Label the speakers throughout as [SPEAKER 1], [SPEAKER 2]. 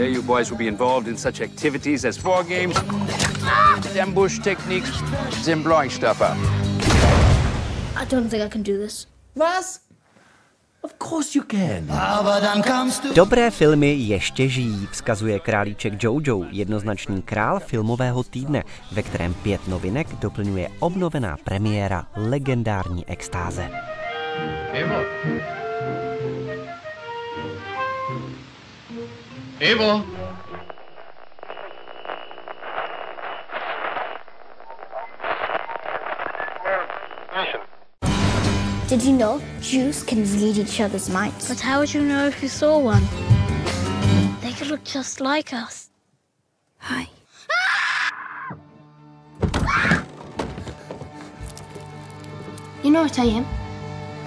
[SPEAKER 1] There you boys will be involved in such activities as war games, ambush techniques, and blowing stuff up.
[SPEAKER 2] I don't think I can do this.
[SPEAKER 3] Was? Of course you can.
[SPEAKER 4] Dobré filmy ještě žijí, vzkazuje králíček Jojo, jednoznačný král filmového týdne, ve kterém pět novinek doplňuje obnovená premiéra legendární extáze.
[SPEAKER 5] Evo. Evo.
[SPEAKER 2] Did you know Jews can read each other's minds?
[SPEAKER 6] But how would you know if you saw one? They could look just like us. Hi.
[SPEAKER 2] You know what I am?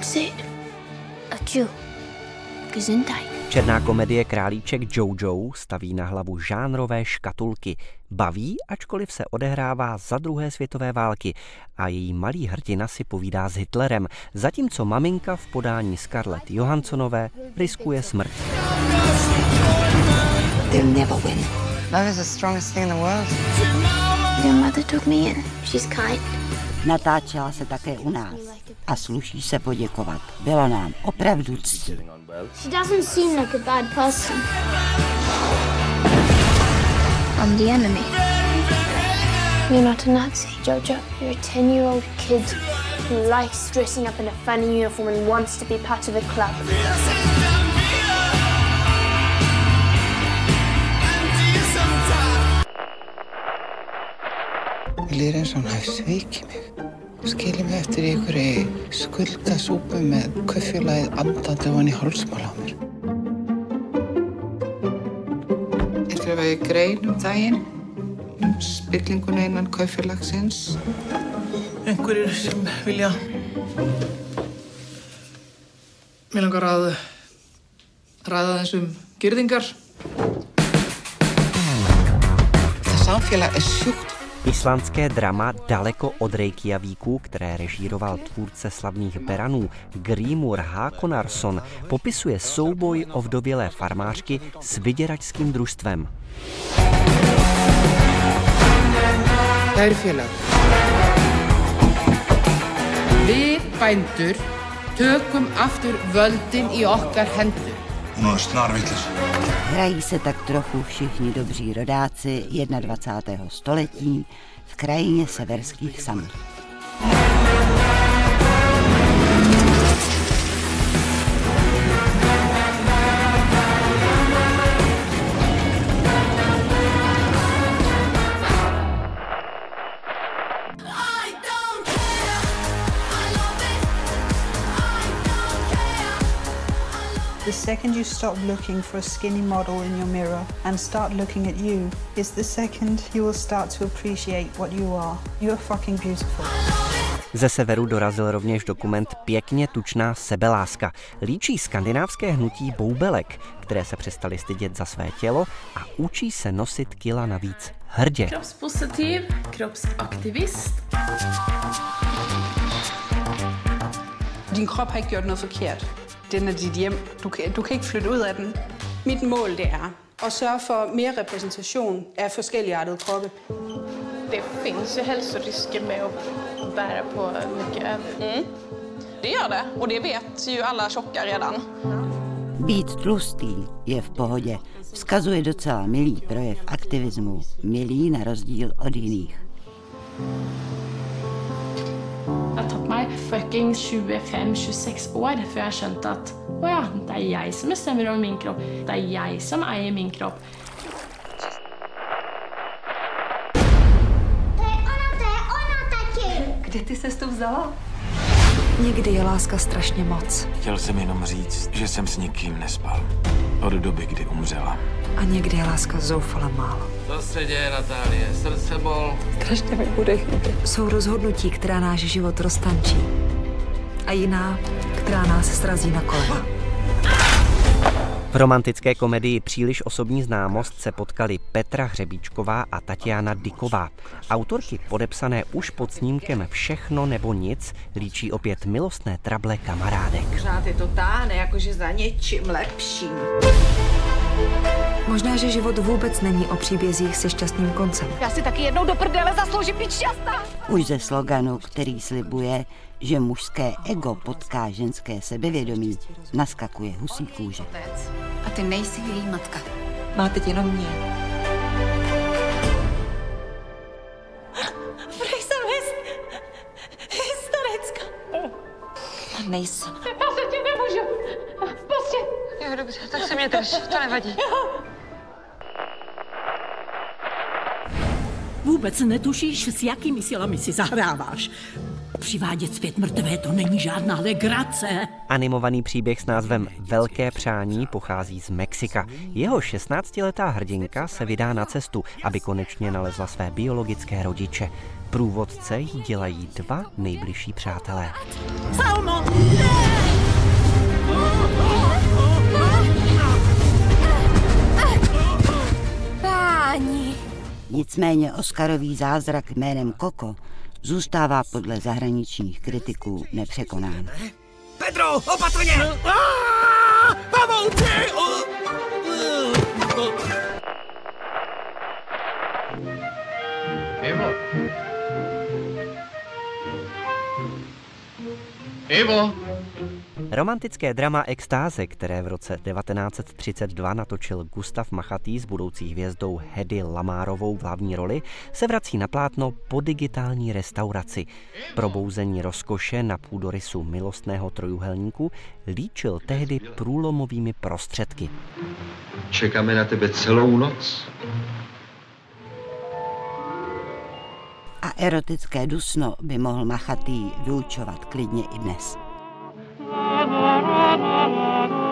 [SPEAKER 2] Say it. A Jew. Gesundheit.
[SPEAKER 4] Černá komedie Králíček Jojo staví na hlavu žánrové škatulky. Baví, ačkoliv se odehrává za druhé světové války a její malý hrdina si povídá s Hitlerem, zatímco maminka v podání Scarlett Johanssonové riskuje smrt.
[SPEAKER 7] They'll never win.
[SPEAKER 8] Love is the strongest thing in the world.
[SPEAKER 2] Your mother took me in. She's kind.
[SPEAKER 7] Natáčela se také u nás a sluší se poděkovat. Bylo nám opravdu ctí.
[SPEAKER 2] She doesn't seem like a bad person. I'm the enemy. You're not a Nazi, Jojo. You're a 10 year old kid who likes dressing up in a funny uniform and wants to be part of a club.
[SPEAKER 8] Mér líður eins og hann hafi svikið mig. Skilið mig eftir einhverju skuldasúpu með kaffélagið andandi og hann í hálsmála á mér. Ég skrifaði grein um daginn um spillinguna innan kaffélagsins.
[SPEAKER 3] Einhverjir sem vilja... Mér langar að ræða þessum gyrðingar.
[SPEAKER 8] Það samfélag er sjúkt
[SPEAKER 4] Islandské drama Daleko od Reykjavíku, které režíroval tvůrce slavných Beranů Grímur Hákonarsson, popisuje souboj ovdovělé farmářky s vyděračským družstvem.
[SPEAKER 9] Við bændur tökum aftur völdin í okkar hendur.
[SPEAKER 5] Hún er.
[SPEAKER 7] Hrají se tak trochu všichni dobří rodáci 21. století v krajině severských samů.
[SPEAKER 10] The second you stop looking for a skinny model in your mirror and start looking at you is the second you will start to appreciate what you are. You are fucking beautiful.
[SPEAKER 4] Ze severu dorazil rovněž dokument Pěkně tučná sebeláska. Líčí skandinávské hnutí boubelek, které se přestali stydět za své tělo a učí se nosit kila navíc hrdě.
[SPEAKER 11] Kroppspositiv, kroppsaktivist.
[SPEAKER 10] Din krop har ikke gjort noget forkert. Den er dit hjem. Du kan, du kan ikke flytte ud af den. Mit mål det er at sørge for mere repræsentation af forskelligartede kroppe.
[SPEAKER 11] Det finns ju hälsorisker med att bära på mycket över.
[SPEAKER 12] Mm. Det gör det, och det vet ju alla tjocka redan.
[SPEAKER 7] Být tlustý je v pohodě. Vzkazuje docela milý projev aktivismu, milý na rozdíl od jiných.
[SPEAKER 11] Det har tatt meg fucking 25-26 år før jeg skjønte at å ja, det er jeg som bestemmer over min kropp. Det er jeg som eier min kropp.
[SPEAKER 10] Kde ty se to tou vzala?
[SPEAKER 13] Někdy je láska strašně moc.
[SPEAKER 5] Chtěl jsem jenom říct, že jsem s nikým nespal. Od doby, kdy umřela.
[SPEAKER 13] A někdy je láska zoufale málo.
[SPEAKER 14] Co se děje, Natálie? Srdce bol?
[SPEAKER 13] Strašně mi bude chybět. Jsou rozhodnutí, která náš život roztančí. A jiná, která nás srazí na kolena.
[SPEAKER 4] V romantické komedii Příliš osobní známost se potkali Petra Hřebíčková a Tatiana Diková. Autorky podepsané už pod snímkem Všechno nebo nic líčí opět milostné trable kamarádek.
[SPEAKER 15] Pořád je to táhne, jakože za něčím lepším.
[SPEAKER 13] Možná, že život vůbec není o příbězích se šťastným koncem.
[SPEAKER 15] Já si taky jednou do prdele zasloužím být šťastná.
[SPEAKER 7] Už ze sloganu, který slibuje, že mužské ego potká ženské sebevědomí, naskakuje husí kůže.
[SPEAKER 15] A ty nejsi její matka.
[SPEAKER 13] Má teď jenom mě.
[SPEAKER 15] Nejsem hyst... hysterická.
[SPEAKER 13] Nejsem.
[SPEAKER 15] Já se ti nemůžu. Prostě.
[SPEAKER 13] Jo, dobře, tak se mě drž, to nevadí.
[SPEAKER 16] Vůbec netušíš, s jakými silami si zahráváš. Přivádět zpět mrtvé to není žádná legrace.
[SPEAKER 4] Animovaný příběh s názvem Velké přání pochází z Mexika. Jeho 16-letá hrdinka se vydá na cestu, aby konečně nalezla své biologické rodiče. Průvodce jí dělají dva nejbližší přátelé.
[SPEAKER 16] Salmo!
[SPEAKER 15] Páni.
[SPEAKER 7] Nicméně Oscarový zázrak jménem Koko zůstává podle zahraničních kritiků nepřekonán.
[SPEAKER 16] Pedro, opatrně! Pavouci!
[SPEAKER 14] Ivo. Ivo.
[SPEAKER 4] Romantické drama Extáze, které v roce 1932 natočil Gustav Machatý s budoucí hvězdou Hedy Lamárovou v hlavní roli, se vrací na plátno po digitální restauraci. Probouzení rozkoše na půdorysu milostného trojuhelníku líčil tehdy průlomovými prostředky.
[SPEAKER 17] Čekáme na tebe celou noc.
[SPEAKER 7] A erotické dusno by mohl Machatý vyučovat klidně i dnes.
[SPEAKER 15] Thank you.